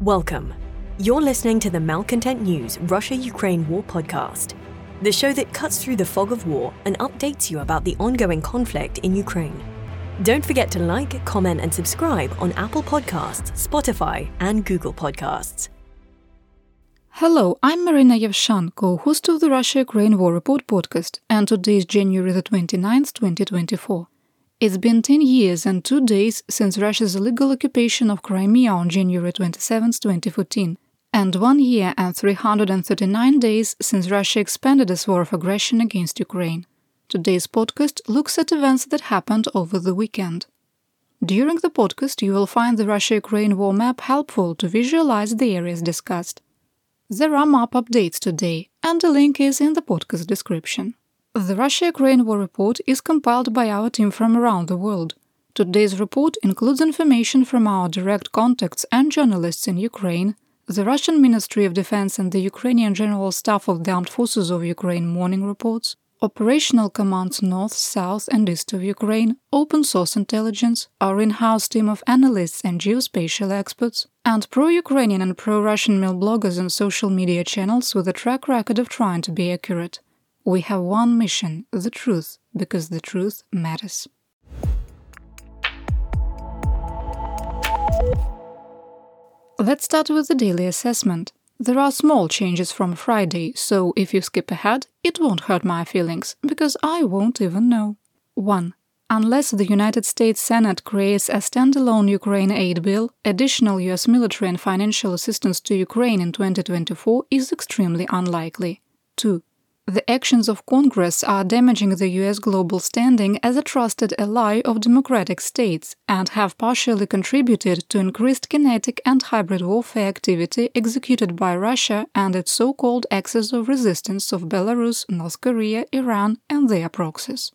Welcome. You're listening to the Malcontent News Russia-Ukraine War podcast, the show that cuts through the fog of war and updates you about the ongoing conflict in Ukraine. Don't forget to like, comment, and subscribe on Apple Podcasts, Spotify, and Google Podcasts. Hello, I'm Marina Yevshan, co-host of the Russia-Ukraine War Report podcast, and today is January the 29th, 2024. It's been 10 years and 2 days since Russia's illegal occupation of Crimea on January 27, 2014, and 1 year and 339 days since Russia expanded its war of aggression against Ukraine. Today's podcast looks at events that happened over the weekend. During the podcast, you will find the Russia Ukraine war map helpful to visualize the areas discussed. There are map updates today, and the link is in the podcast description. The Russia Ukraine War Report is compiled by our team from around the world. Today's report includes information from our direct contacts and journalists in Ukraine, the Russian Ministry of Defense and the Ukrainian General Staff of the Armed Forces of Ukraine morning reports, operational commands north, south, and east of Ukraine, open source intelligence, our in house team of analysts and geospatial experts, and pro Ukrainian and pro Russian milbloggers and social media channels with a track record of trying to be accurate. We have one mission the truth, because the truth matters. Let's start with the daily assessment. There are small changes from Friday, so if you skip ahead, it won't hurt my feelings, because I won't even know. 1. Unless the United States Senate creates a standalone Ukraine aid bill, additional US military and financial assistance to Ukraine in 2024 is extremely unlikely. 2. The actions of Congress are damaging the US global standing as a trusted ally of democratic states and have partially contributed to increased kinetic and hybrid warfare activity executed by Russia and its so called axis of resistance of Belarus, North Korea, Iran, and their proxies.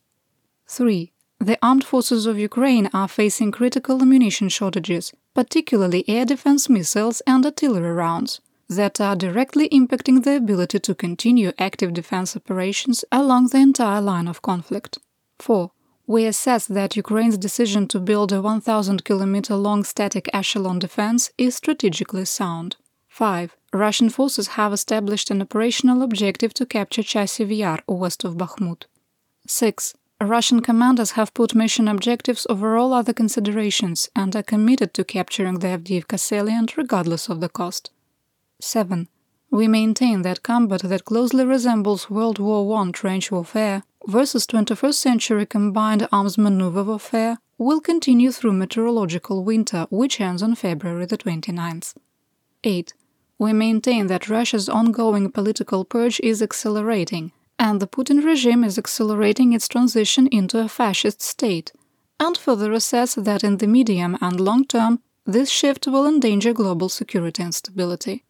3. The armed forces of Ukraine are facing critical ammunition shortages, particularly air defense missiles and artillery rounds that are directly impacting the ability to continue active defense operations along the entire line of conflict. 4. We assess that Ukraine's decision to build a 1,000 km long static echelon defense is strategically sound. 5. Russian forces have established an operational objective to capture Chasiv Yar west of Bakhmut. 6. Russian commanders have put mission objectives over all other considerations and are committed to capturing the Avdiivka salient regardless of the cost. 7. We maintain that combat that closely resembles World War I trench warfare versus 21st century combined arms maneuver warfare will continue through meteorological winter, which ends on February the 29th. 8. We maintain that Russia's ongoing political purge is accelerating, and the Putin regime is accelerating its transition into a fascist state, and further assess that in the medium and long term, this shift will endanger global security and stability.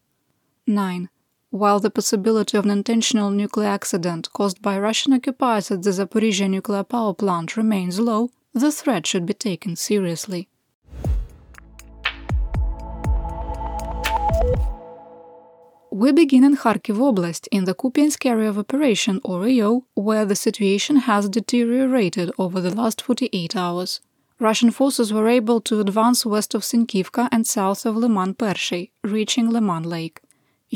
9. While the possibility of an intentional nuclear accident caused by Russian occupiers at the Zaporizhzhia nuclear power plant remains low, the threat should be taken seriously. We begin in Kharkiv Oblast, in the Kupiansk area of operation, or AO, where the situation has deteriorated over the last 48 hours. Russian forces were able to advance west of Sinkivka and south of Liman Pershey, reaching Liman Lake.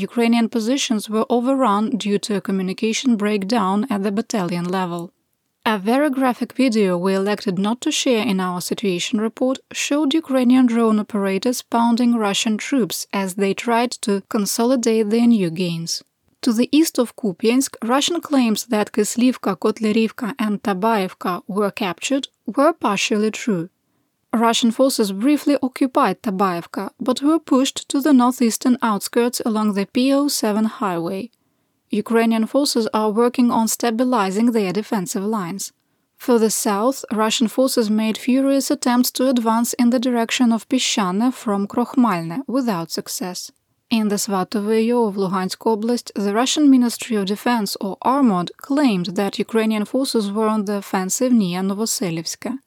Ukrainian positions were overrun due to a communication breakdown at the battalion level. A very graphic video we elected not to share in our situation report showed Ukrainian drone operators pounding Russian troops as they tried to consolidate their new gains. To the east of Kupiansk, Russian claims that Kislivka, Kotlerivka, and Tabaevka were captured were partially true. Russian forces briefly occupied Tabaevka, but were pushed to the northeastern outskirts along the PO7 highway. Ukrainian forces are working on stabilizing their defensive lines. Further south, Russian forces made furious attempts to advance in the direction of Pishane from Krokhmalne without success. In the Svatovo of Luhansk Oblast, the Russian Ministry of Defense, or Armod, claimed that Ukrainian forces were on the offensive near Novoselivsk.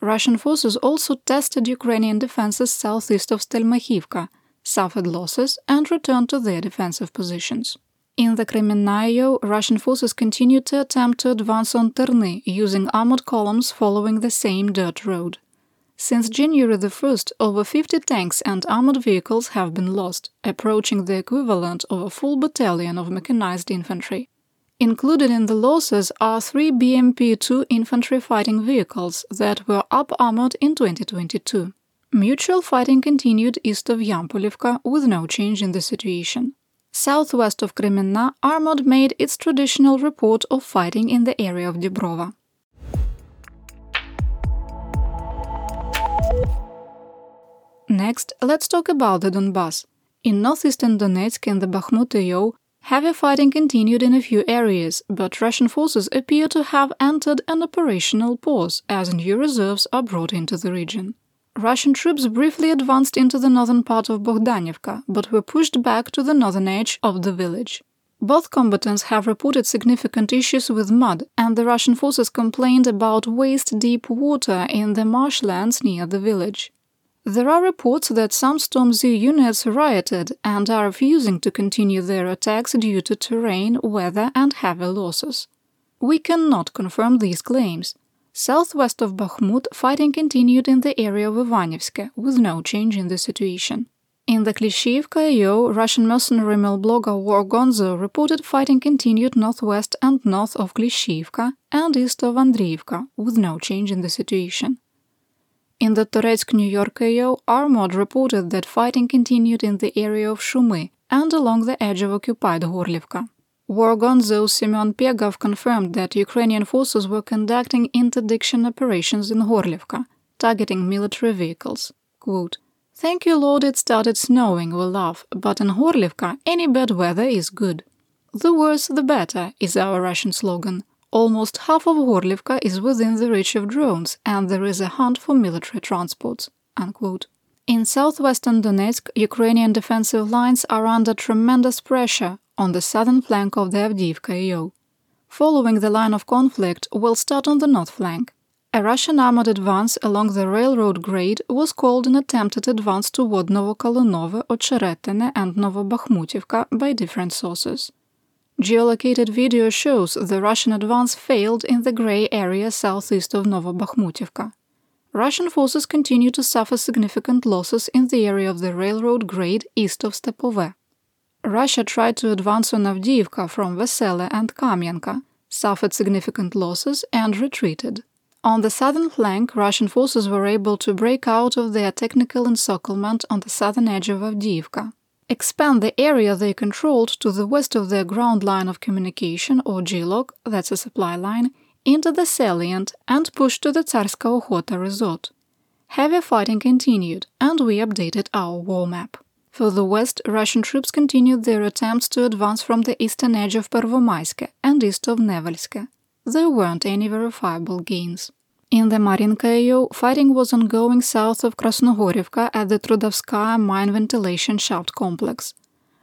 Russian forces also tested Ukrainian defenses southeast of Stelmakhivka, suffered losses, and returned to their defensive positions. In the Kreminna AO, Russian forces continued to attempt to advance on Terny using armored columns following the same dirt road. Since January the 1st, over 50 tanks and armored vehicles have been lost, approaching the equivalent of a full battalion of mechanized infantry. Included in the losses are three BMP 2 infantry fighting vehicles that were up armored in 2022. Mutual fighting continued east of Yampolivka with no change in the situation. Southwest of Kreminna, Armod made its traditional report of fighting in the area of Dubrova. Next, let's talk about the Donbas. In northeastern Donetsk and the Bakhmut AO, heavy fighting continued in a few areas, but Russian forces appear to have entered an operational pause as new reserves are brought into the region. Russian troops briefly advanced into the northern part of Bogdanivka, but were pushed back to the northern edge of the village. Both combatants have reported significant issues with mud, and the Russian forces complained about waist deep water in the marshlands near the village. There are reports that some Storm Z units rioted and are refusing to continue their attacks due to terrain, weather, and heavy losses. We cannot confirm these claims. Southwest of Bakhmut, fighting continued in the area of Ivanivsk, with no change in the situation. In the Klishivka Russian mercenary milblogger War Gonzo reported fighting continued northwest and north of Klishivka and east of Andriivka, with no change in the situation. In the Toretsk, New York AO, Armod reported that fighting continued in the area of Shumy and along the edge of occupied Horlivka. War Gonzo Semyon Pegov confirmed that Ukrainian forces were conducting interdiction operations in Horlivka, targeting military vehicles. Quote, Thank you, Lord, it started snowing, we laugh, but in Horlivka any bad weather is good. The worse the better is our Russian slogan. Almost half of Horlivka is within the reach of drones, and there is a hunt for military transports. Unquote. In southwestern Donetsk, Ukrainian defensive lines are under tremendous pressure on the southern flank of the Avdiivka AO. Following the line of conflict, we'll start on the north flank. A Russian armored advance along the railroad grade was called an attempted advance toward Novokolonove, Ocheretine, and Novobakhmutivka by different sources. Geolocated video shows the Russian advance failed in the gray area southeast of Novobakhmutivka. Russian forces continue to suffer significant losses in the area of the railroad grade east of Stepove. Russia tried to advance on Avdiivka from Vesele and Kamyanka, suffered significant losses, and retreated. On the southern flank, Russian forces were able to break out of their technical encirclement on the southern edge of Avdiivka, expand the area they controlled to the west of their ground line of communication, or GLOC, that's a supply line, into the salient, and push to the Tsarska Ochota resort. Heavy fighting continued, and we updated our war map. Further west, Russian troops continued their attempts to advance from the eastern edge of Pervomaiske and east of Nevelske. There weren't any verifiable gains. In the Marinka fighting was ongoing south of Krasnohorivka at the Trudovskaya mine ventilation shaft complex.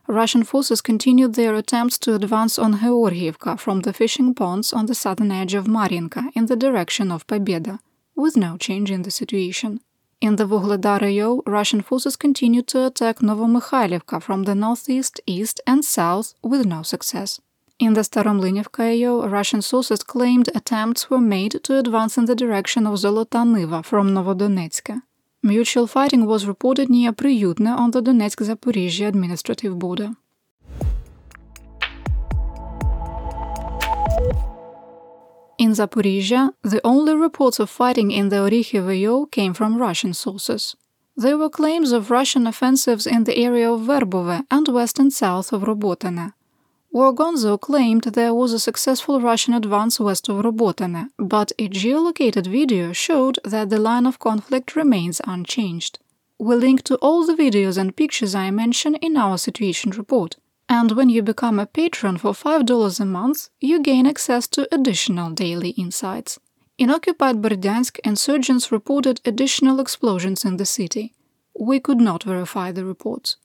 Russian forces continued their attempts to advance on Georgievka from the fishing ponds on the southern edge of Marinka in the direction of Pobeda, with no change in the situation. In the Vuhledar AO, Russian forces continued to attack Novomykhailivka from the northeast, east, and south with no success. In the Staromlynivka AO, Russian sources claimed attempts were made to advance in the direction of Zolota Niva from Novodonetsk. Mutual fighting was reported near Priyutne on the Donetsk-Zaporizhzhia administrative border. In Zaporizhzhia, the only reports of fighting in the Orikhiv AO came from Russian sources. There were claims of Russian offensives in the area of Verbove and west and south of Robotene. Wargonzo claimed there was a successful Russian advance west of Robotene, but a geolocated video showed that the line of conflict remains unchanged. We link to all the videos and pictures I mentioned in our situation report. And when you become a patron for $5 a month, you gain access to additional daily insights. In occupied Berdyansk, insurgents reported additional explosions in the city. We could not verify the reports.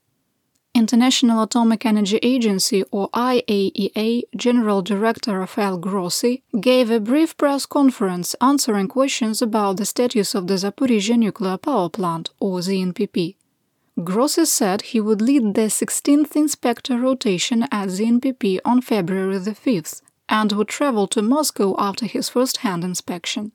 International Atomic Energy Agency or IAEA General Director Rafael Grossi gave a brief press conference answering questions about the status of the Zaporizhzhia nuclear power plant or ZNPP. Grossi said he would lead the 16th inspector rotation at ZNPP on February the 5th and would travel to Moscow after his first-hand inspection.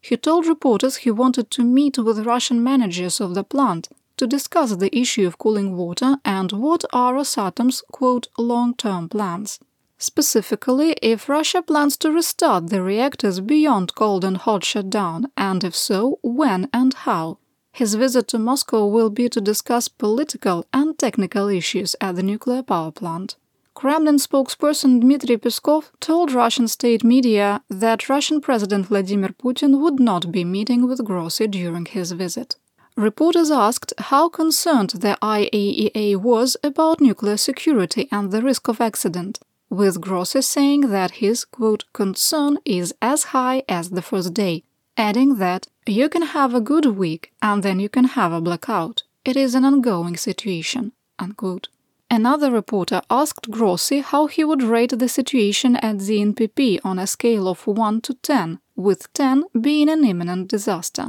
He told reporters he wanted to meet with Russian managers of the plant to discuss the issue of cooling water and what are Rosatom's quote long-term plans. Specifically, if Russia plans to restart the reactors beyond cold and hot shutdown, and if so, when and how. His visit to Moscow will be to discuss political and technical issues at the nuclear power plant. Kremlin spokesperson Dmitry Peskov told Russian state media that Russian President Vladimir Putin would not be meeting with Grossi during his visit. Reporters asked how concerned the IAEA was about nuclear security and the risk of accident, with Grossi saying that his quote, concern is as high as the first day, adding that you can have a good week and then you can have a blackout. It is an ongoing situation. Unquote. Another reporter asked Grossi how he would rate the situation at the NPP on a scale of 1 to 10, with 10 being an imminent disaster.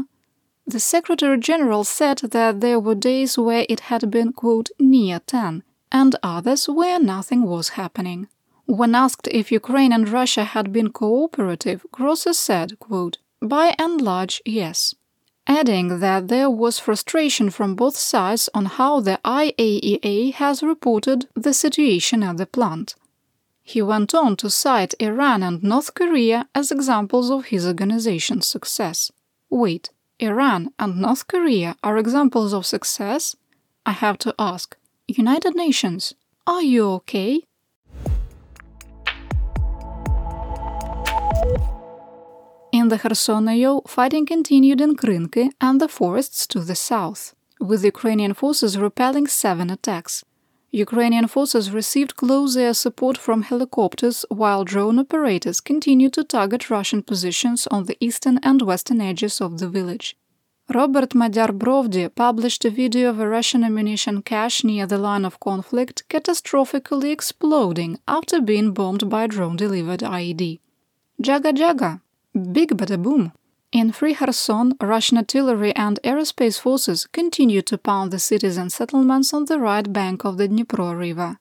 The Secretary General said that there were days where it had been, quote, near 10, and others where nothing was happening. When asked if Ukraine and Russia had been cooperative, Grossi said, quote, by and large, yes, adding that there was frustration from both sides on how the IAEA has reported the situation at the plant. He went on to cite Iran and North Korea as examples of his organization's success. Wait, Iran and North Korea are examples of success? I have to ask, United Nations, are you okay? In the Kherson fighting continued in Krynky and the forests to the south, with Ukrainian forces repelling seven attacks. Ukrainian forces received close air support from helicopters while drone operators continued to target Russian positions on the eastern and western edges of the village. Robert Magyar Brovdi published a video of a Russian ammunition cache near the line of conflict catastrophically exploding after being bombed by a drone-delivered IED. Jaga Jaga! Big bada boom! In Free Kherson, Russian artillery and aerospace forces continued to pound the cities and settlements on the right bank of the Dnipro River.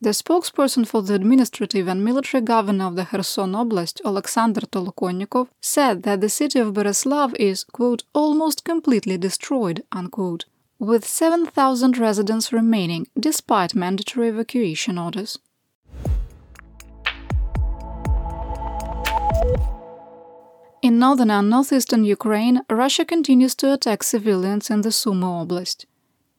The spokesperson for the administrative and military governor of the Kherson Oblast, Alexander Tolokonnikov, said that the city of Beryslav is, quote, almost completely destroyed, unquote, with 7,000 residents remaining despite mandatory evacuation orders. In northern and northeastern Ukraine, Russia continues to attack civilians in the Sumy Oblast.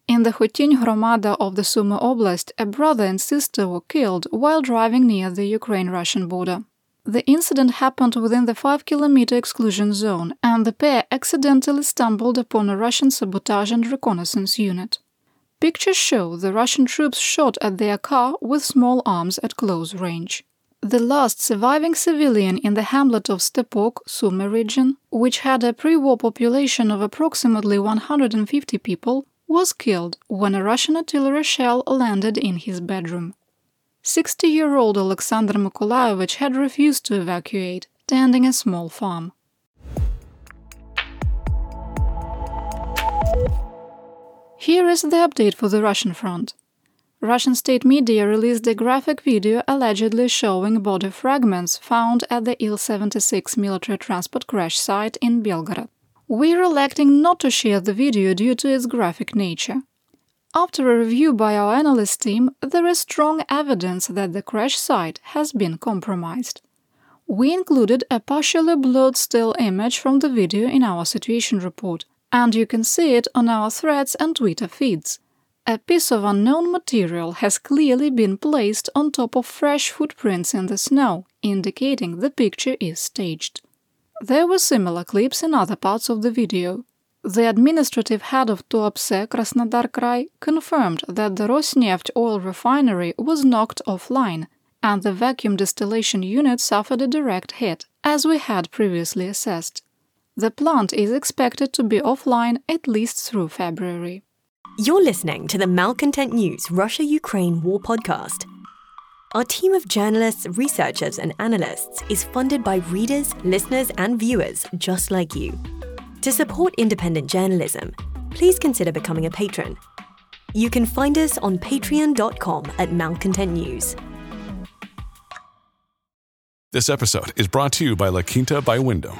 In the Khotyny Hromada of the Sumy Oblast, a brother and sister were killed while driving near the Ukraine-Russian border. The incident happened within the 5-kilometer exclusion zone, and the pair accidentally stumbled upon a Russian sabotage and reconnaissance unit. Pictures show the Russian troops shot at their car with small arms at close range. The last surviving civilian in the hamlet of Stepok, Sumy region, which had a pre-war population of approximately 150 people, was killed when a Russian artillery shell landed in his bedroom. 60-year-old Alexander Mykolaievich had refused to evacuate, tending a small farm. Here is the update for the Russian front. Russian state media released a graphic video allegedly showing body fragments found at the Il-76 military transport crash site in Belgorod. We're electing not to share the video due to its graphic nature. After a review by our analyst team, there is strong evidence that the crash site has been compromised. We included a partially blurred still image from the video in our situation report, and you can see it on our threads and Twitter feeds. A piece of unknown material has clearly been placed on top of fresh footprints in the snow, indicating the picture is staged. There were similar clips in other parts of the video. The administrative head of Tuapse, Krasnodar Krai, confirmed that the Rosneft oil refinery was knocked offline and the vacuum distillation unit suffered a direct hit, as we had previously assessed. The plant is expected to be offline at least through February. You're listening to the Malcontent News Russia Ukraine War Podcast. Our team of journalists, researchers, and analysts is funded by readers, listeners, and viewers just like you. To support independent journalism, please consider becoming a patron. You can find us on patreon.com at Malcontent News. This episode is brought to you by La Quinta by Wyndham.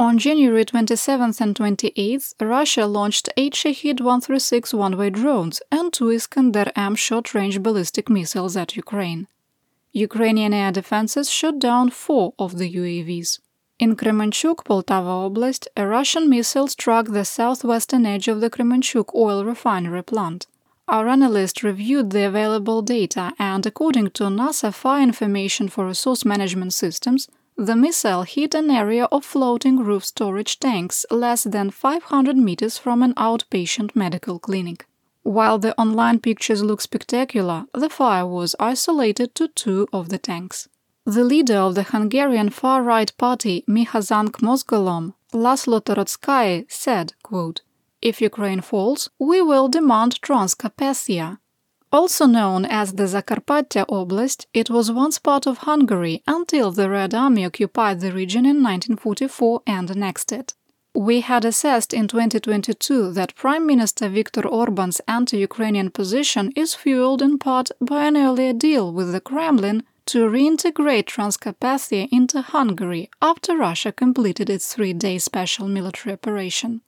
On January 27th and 28th, Russia launched eight Shahed 136 one way drones and two Iskander M short range ballistic missiles at Ukraine. Ukrainian air defenses shot down four of the UAVs. In Kremenchuk, Poltava Oblast, a Russian missile struck the southwestern edge of the Kremenchuk oil refinery plant. Our analyst reviewed the available data, and according to NASA Fire Information for Resource Management Systems, the missile hit an area of floating roof storage tanks less than 500 meters from an outpatient medical clinic. While the online pictures look spectacular, the fire was isolated to two of the tanks. The leader of the Hungarian far-right party, Mi Hazánk Mozgalom, Laszlo Toroczkai, said, quote, If Ukraine falls, we will demand Transcarpathia, also known as the Zakarpattia Oblast, it was once part of Hungary until the Red Army occupied the region in 1944 and annexed it. We had assessed in 2022 that Prime Minister Viktor Orban's anti Ukrainian position is fueled in part by an earlier deal with the Kremlin to reintegrate Transcarpathia into Hungary after Russia completed its three day special military operation.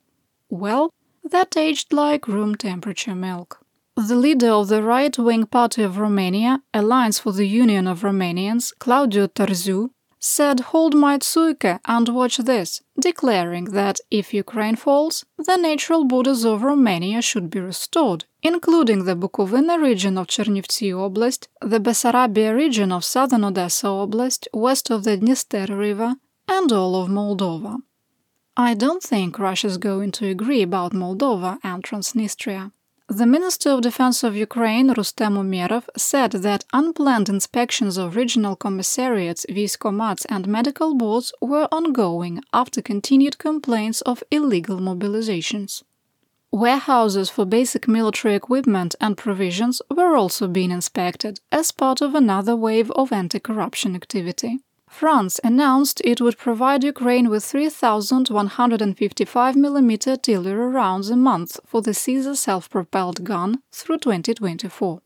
Well, that aged like room temperature milk. The leader of the right wing party of Romania, Alliance for the Union of Romanians, Claudiu Tarziu, said hold my tsuike and watch this, declaring that if Ukraine falls, the natural borders of Romania should be restored, including the Bukovina region of Chernivtsi Oblast, the Bessarabia region of southern Odessa Oblast, west of the Dniester River, and all of Moldova. I don't think Russia is going to agree about Moldova and Transnistria. The Minister of Defense of Ukraine, Rustem Umerov, said that unplanned inspections of regional commissariats, viscomats, and medical boards were ongoing after continued complaints of illegal mobilizations. Warehouses for basic military equipment and provisions were also being inspected as part of another wave of anti corruption activity. France announced it would provide Ukraine with 3,155 mm artillery rounds a month for the Caesar self propelled gun through 2024.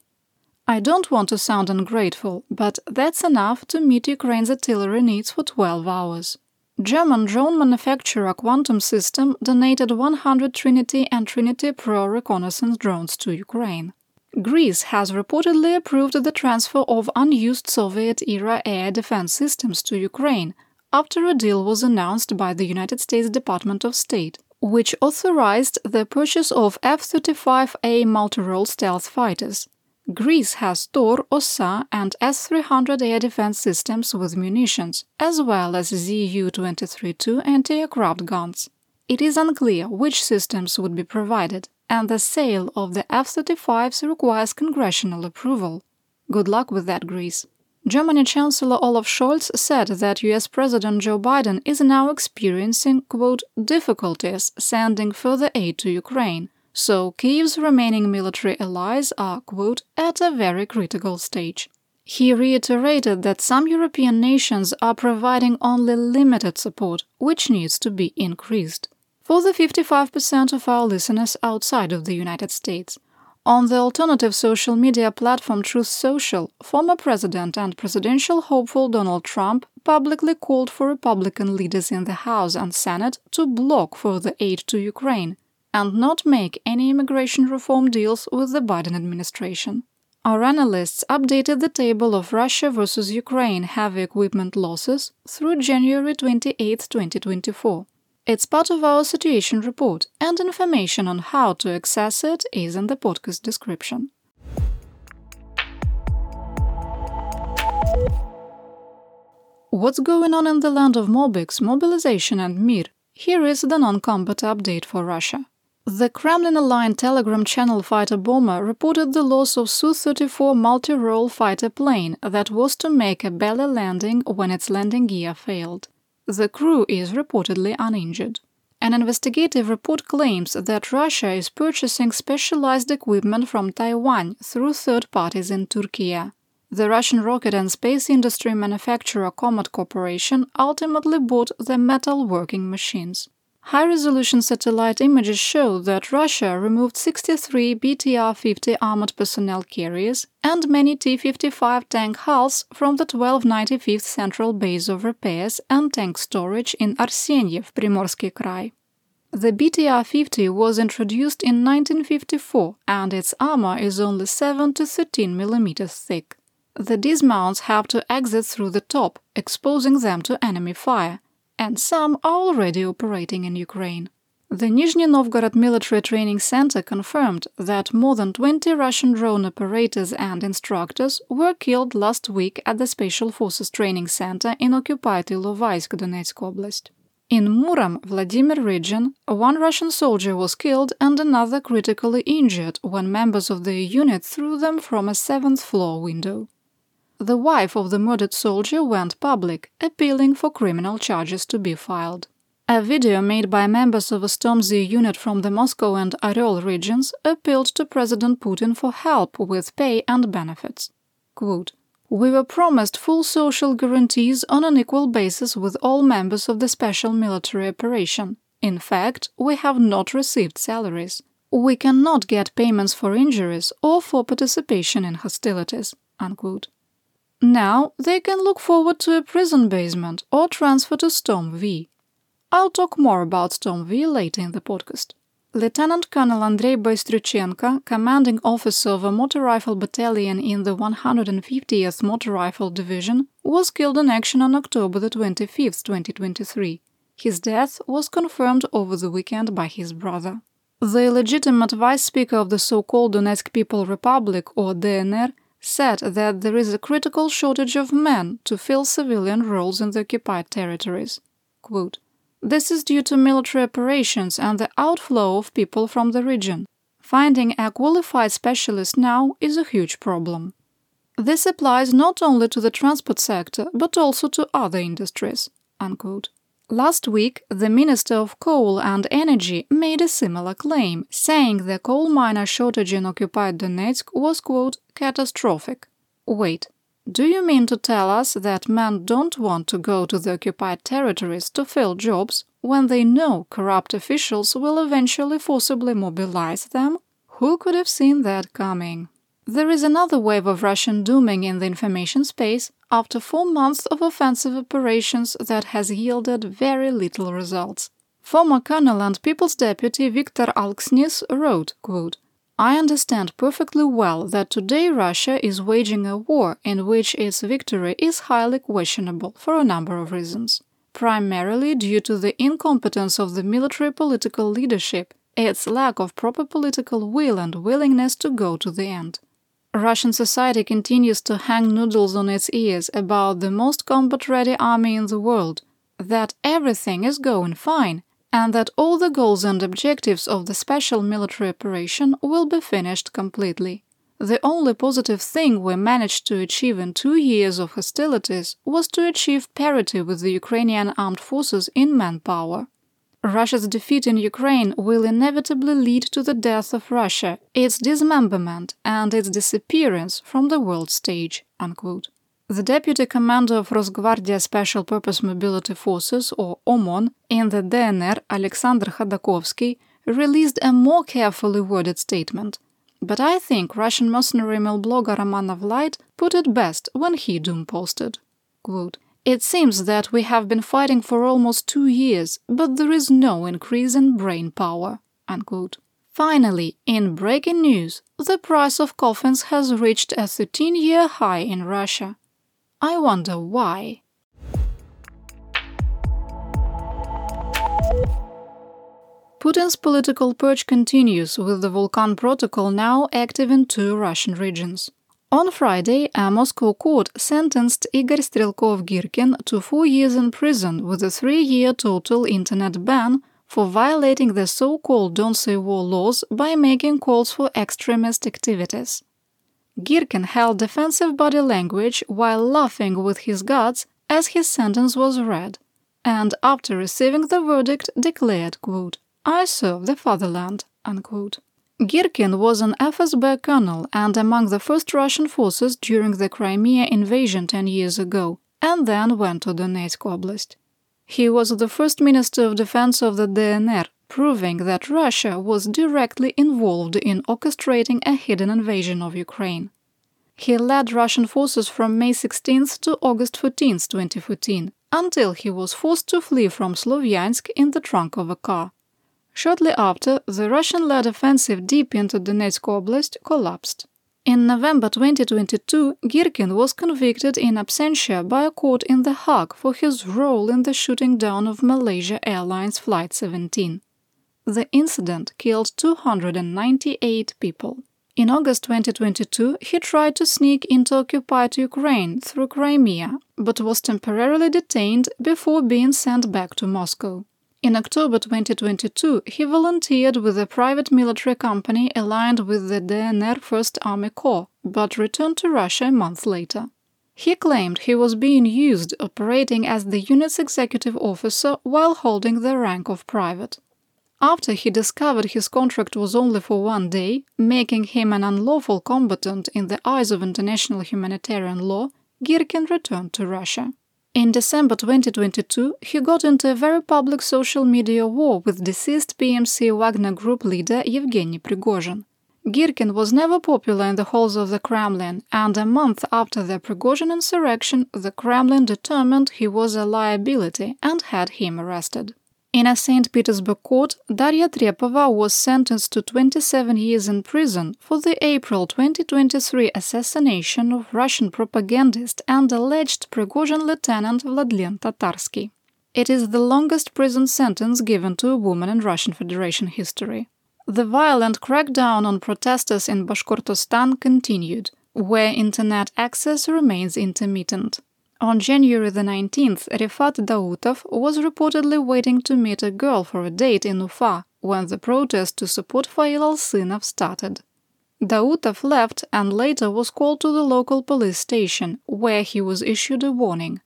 I don't want to sound ungrateful, but that's enough to meet Ukraine's artillery needs for 12 hours. German drone manufacturer Quantum System donated 100 Trinity and Trinity Pro reconnaissance drones to Ukraine. Greece has reportedly approved the transfer of unused Soviet era air defense systems to Ukraine after a deal was announced by the United States Department of State, which authorized the purchase of F 35A multi role stealth fighters. Greece has Tor, OSA, and S 300 air defense systems with munitions, as well as ZU 23 2 anti aircraft guns. It is unclear which systems would be provided and the sale of the F 35s requires congressional approval. Good luck with that, Greece. Germany Chancellor Olaf Scholz said that US President Joe Biden is now experiencing, quote, difficulties sending further aid to Ukraine, so Kyiv's remaining military allies are, quote, at a very critical stage. He reiterated that some European nations are providing only limited support, which needs to be increased for the 55% of our listeners outside of the United States. On the alternative social media platform Truth Social, former President and presidential hopeful Donald Trump publicly called for Republican leaders in the House and Senate to block further aid to Ukraine and not make any immigration reform deals with the Biden administration. our analysts updated the table of Russia versus Ukraine heavy equipment losses through January 28, 2024. It's part of our situation report, and information on how to access it is in the podcast description. What's going on in the land of Mobiks, mobilization, and Mir? Here is the non combat update for Russia. The Kremlin aligned Telegram channel fighter bomber reported the loss of Su 34 multi role fighter plane that was to make a belly landing when its landing gear failed. The crew is reportedly uninjured. An investigative report claims that Russia is purchasing specialized equipment from Taiwan through third parties in Turkey. The Russian rocket and space industry manufacturer Comet Corporation ultimately bought the metal working machines. High resolution satellite images show that Russia removed 63 BTR 50 armored personnel carriers and many T 55 tank hulls from the 1295th Central Base of Repairs and Tank Storage in Arsenyev, Primorsky Krai. The BTR 50 was introduced in 1954 and its armor is only 7 to 13 mm thick. The dismounts have to exit through the top, exposing them to enemy fire and some are already operating in Ukraine. The Nizhny Novgorod Military Training Center confirmed that more than 20 Russian drone operators and instructors were killed last week at the Special Forces Training Center in occupied Ilovaisk, Donetsk Oblast. In Murom, Vladimir region, one Russian soldier was killed and another critically injured when members of the unit threw them from a seventh floor window the wife of the murdered soldier went public, appealing for criminal charges to be filed. A video made by members of a Storm Z unit from the Moscow and Oryol regions appealed to President Putin for help with pay and benefits. Quote, we were promised full social guarantees on an equal basis with all members of the special military operation. In fact, we have not received salaries. We cannot get payments for injuries or for participation in hostilities. Unquote. Now they can look forward to a prison basement or transfer to Storm V. I'll talk more about Storm V later in the podcast. Lieutenant Colonel Andrei Bystrychenko, commanding officer of a motor rifle battalion in the 150th Motor Rifle Division, was killed in action on October 25, 2023. His death was confirmed over the weekend by his brother. The illegitimate vice speaker of the so called Donetsk People Republic, or DNR, said that there is a critical shortage of men to fill civilian roles in the occupied territories. Quote, this is due to military operations and the outflow of people from the region. Finding a qualified specialist now is a huge problem. This applies not only to the transport sector but also to other industries. Unquote. Last week, the Minister of Coal and Energy made a similar claim, saying the coal miner shortage in occupied Donetsk was, quote, catastrophic. Wait, do you mean to tell us that men don't want to go to the occupied territories to fill jobs when they know corrupt officials will eventually forcibly mobilize them? Who could have seen that coming? There is another wave of Russian dooming in the information space after four months of offensive operations that has yielded very little results. Former Colonel and People's Deputy Viktor Alksnis wrote, quote, I understand perfectly well that today Russia is waging a war in which its victory is highly questionable for a number of reasons. Primarily due to the incompetence of the military political leadership, its lack of proper political will and willingness to go to the end. Russian society continues to hang noodles on its ears about the most combat ready army in the world, that everything is going fine, and that all the goals and objectives of the special military operation will be finished completely. The only positive thing we managed to achieve in two years of hostilities was to achieve parity with the Ukrainian armed forces in manpower. Russia's defeat in Ukraine will inevitably lead to the death of Russia, its dismemberment, and its disappearance from the world stage. Unquote. The deputy commander of Rosgvardia Special Purpose Mobility Forces, or OMON, in the DNR, Alexander Khodakovsky, released a more carefully worded statement. But I think Russian mercenary milblogger Romanov Light put it best when he doom posted. Quote, it seems that we have been fighting for almost two years, but there is no increase in brain power. Unquote. Finally, in breaking news, the price of coffins has reached a 13 year high in Russia. I wonder why. Putin's political purge continues with the Volcan Protocol now active in two Russian regions. On Friday, a Moscow court sentenced Igor Strelkov Girkin to four years in prison with a three year total internet ban for violating the so called Don't Say War laws by making calls for extremist activities. Girkin held defensive body language while laughing with his guards as his sentence was read, and after receiving the verdict declared, quote, I serve the fatherland. Unquote. Girkin was an FSB colonel and among the first Russian forces during the Crimea invasion 10 years ago, and then went to Donetsk Oblast. He was the first Minister of Defense of the DNR, proving that Russia was directly involved in orchestrating a hidden invasion of Ukraine. He led Russian forces from May 16 to August 14, 2014, until he was forced to flee from Slovyansk in the trunk of a car. Shortly after, the Russian led offensive deep into Donetsk Oblast collapsed. In November 2022, Girkin was convicted in absentia by a court in The Hague for his role in the shooting down of Malaysia Airlines Flight 17. The incident killed 298 people. In August 2022, he tried to sneak into occupied Ukraine through Crimea, but was temporarily detained before being sent back to Moscow. In October 2022, he volunteered with a private military company aligned with the DNR First Army Corps, but returned to Russia a month later. He claimed he was being used operating as the unit's executive officer while holding the rank of private. After he discovered his contract was only for one day, making him an unlawful combatant in the eyes of international humanitarian law, Girkin returned to Russia. In December 2022, he got into a very public social media war with deceased PMC Wagner Group leader Yevgeny Prigozhin. Girkin was never popular in the halls of the Kremlin, and a month after the Prigozhin insurrection, the Kremlin determined he was a liability and had him arrested. In a St. Petersburg court, Daria Trepova was sentenced to 27 years in prison for the April 2023 assassination of Russian propagandist and alleged Prigozhin lieutenant Vladlen Tatarsky. It is the longest prison sentence given to a woman in Russian Federation history. The violent crackdown on protesters in Bashkortostan continued, where internet access remains intermittent. On January the 19th, Rifat Dautov was reportedly waiting to meet a girl for a date in Ufa when the protest to support Fail Alsynov started. Dautov left and later was called to the local police station, where he was issued a warning.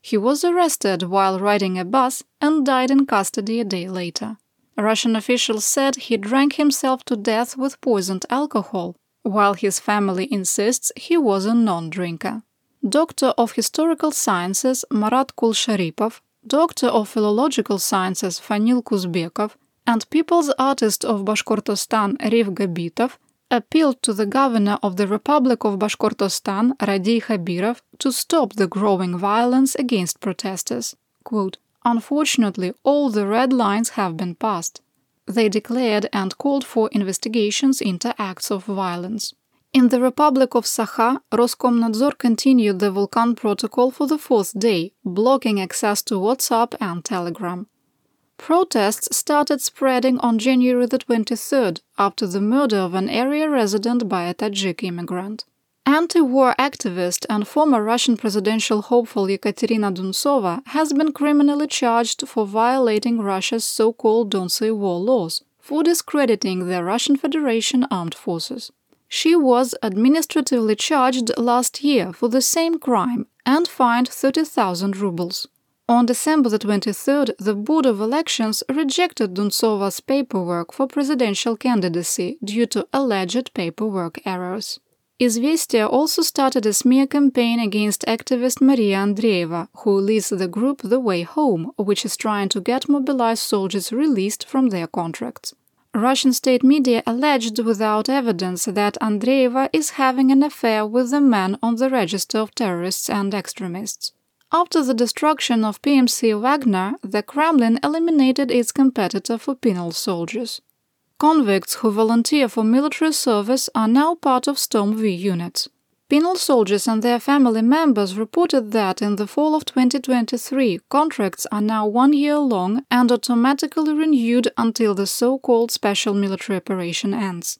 He was arrested while riding a bus and died in custody a day later. Russian officials said he drank himself to death with poisoned alcohol, while his family insists he was a non drinker. Doctor of Historical Sciences Marat Kulsharipov, Doctor of Philological Sciences Fanil Kuzbekov, and People's Artist of Bashkortostan Riv Gabitov appealed to the governor of the Republic of Bashkortostan Radiy Khabirov to stop the growing violence against protesters. Quote, Unfortunately, all the red lines have been passed. They declared and called for investigations into acts of violence. In the Republic of Sakha, Roskomnadzor continued the Volcan protocol for the fourth day, blocking access to WhatsApp and Telegram. Protests started spreading on January the 23rd after the murder of an area resident by a Tajik immigrant. Anti war activist and former Russian presidential hopeful Yekaterina Duntsova has been criminally charged for violating Russia's so called Don't Say War laws, for discrediting the Russian Federation armed forces. She was administratively charged last year for the same crime and fined 30,000 rubles. On December the 23rd, the Board of Elections rejected Duntsova's paperwork for presidential candidacy due to alleged paperwork errors. Izvestia also started a smear campaign against activist Maria Andreeva, who leads the group The Way Home, which is trying to get mobilized soldiers released from their contracts. Russian state media alleged without evidence that Andreeva is having an affair with a man on the register of terrorists and extremists. After the destruction of PMC Wagner, the Kremlin eliminated its competitor for penal soldiers. convicts who volunteer for military service are now part of Storm V units. Penal soldiers and their family members reported that in the fall of 2023, contracts are now one year long and automatically renewed until the so called special military operation ends.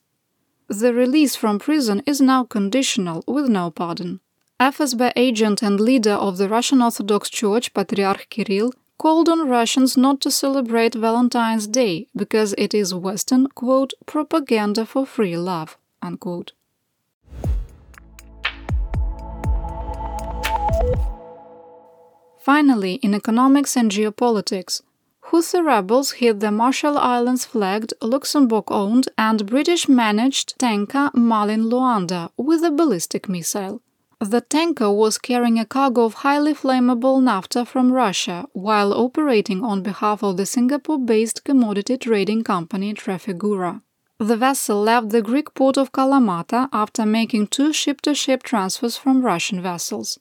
The release from prison is now conditional with no pardon. FSB agent and leader of the Russian Orthodox Church, Patriarch Kirill, called on Russians not to celebrate Valentine's Day because it is Western, quote, propaganda for free love, unquote. Finally, in economics and geopolitics, Houthi rebels hit the Marshall Islands flagged, Luxembourg owned, and British managed tanker Marlin Luanda with a ballistic missile. The tanker was carrying a cargo of highly flammable naphtha from Russia while operating on behalf of the Singapore based commodity trading company Trafigura. The vessel left the Greek port of Kalamata after making two ship to ship transfers from Russian vessels.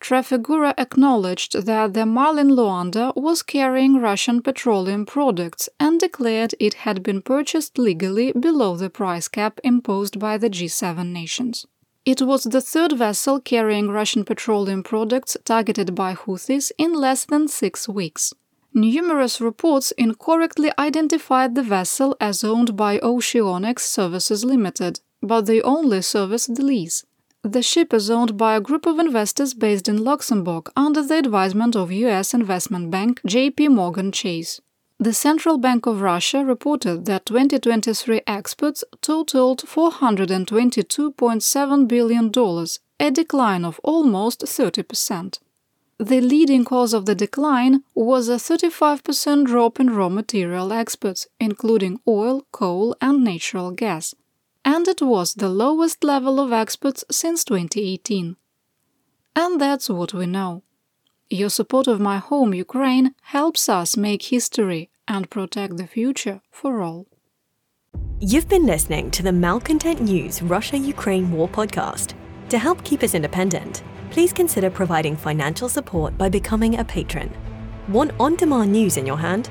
Trafigura acknowledged that the Marlin Luanda was carrying Russian petroleum products and declared it had been purchased legally below the price cap imposed by the G7 nations. It was the third vessel carrying Russian petroleum products targeted by Houthis in less than six weeks. Numerous reports incorrectly identified the vessel as owned by Oceonix Services Limited, but they only service the lease. The ship is owned by a group of investors based in Luxembourg under the advisement of US investment bank JP Morgan Chase. The Central Bank of Russia reported that 2023 exports totaled $422.7 billion, a decline of almost 30%. The leading cause of the decline was a 35% drop in raw material exports, including oil, coal, and natural gas, and it was the lowest level of exports since 2018. And that's what we know. Your support of my home, Ukraine, helps us make history and protect the future for all. You've been listening to the Malcontent News Russia Ukraine War podcast. To help keep us independent, please consider providing financial support by becoming a patron. Want on demand news in your hand?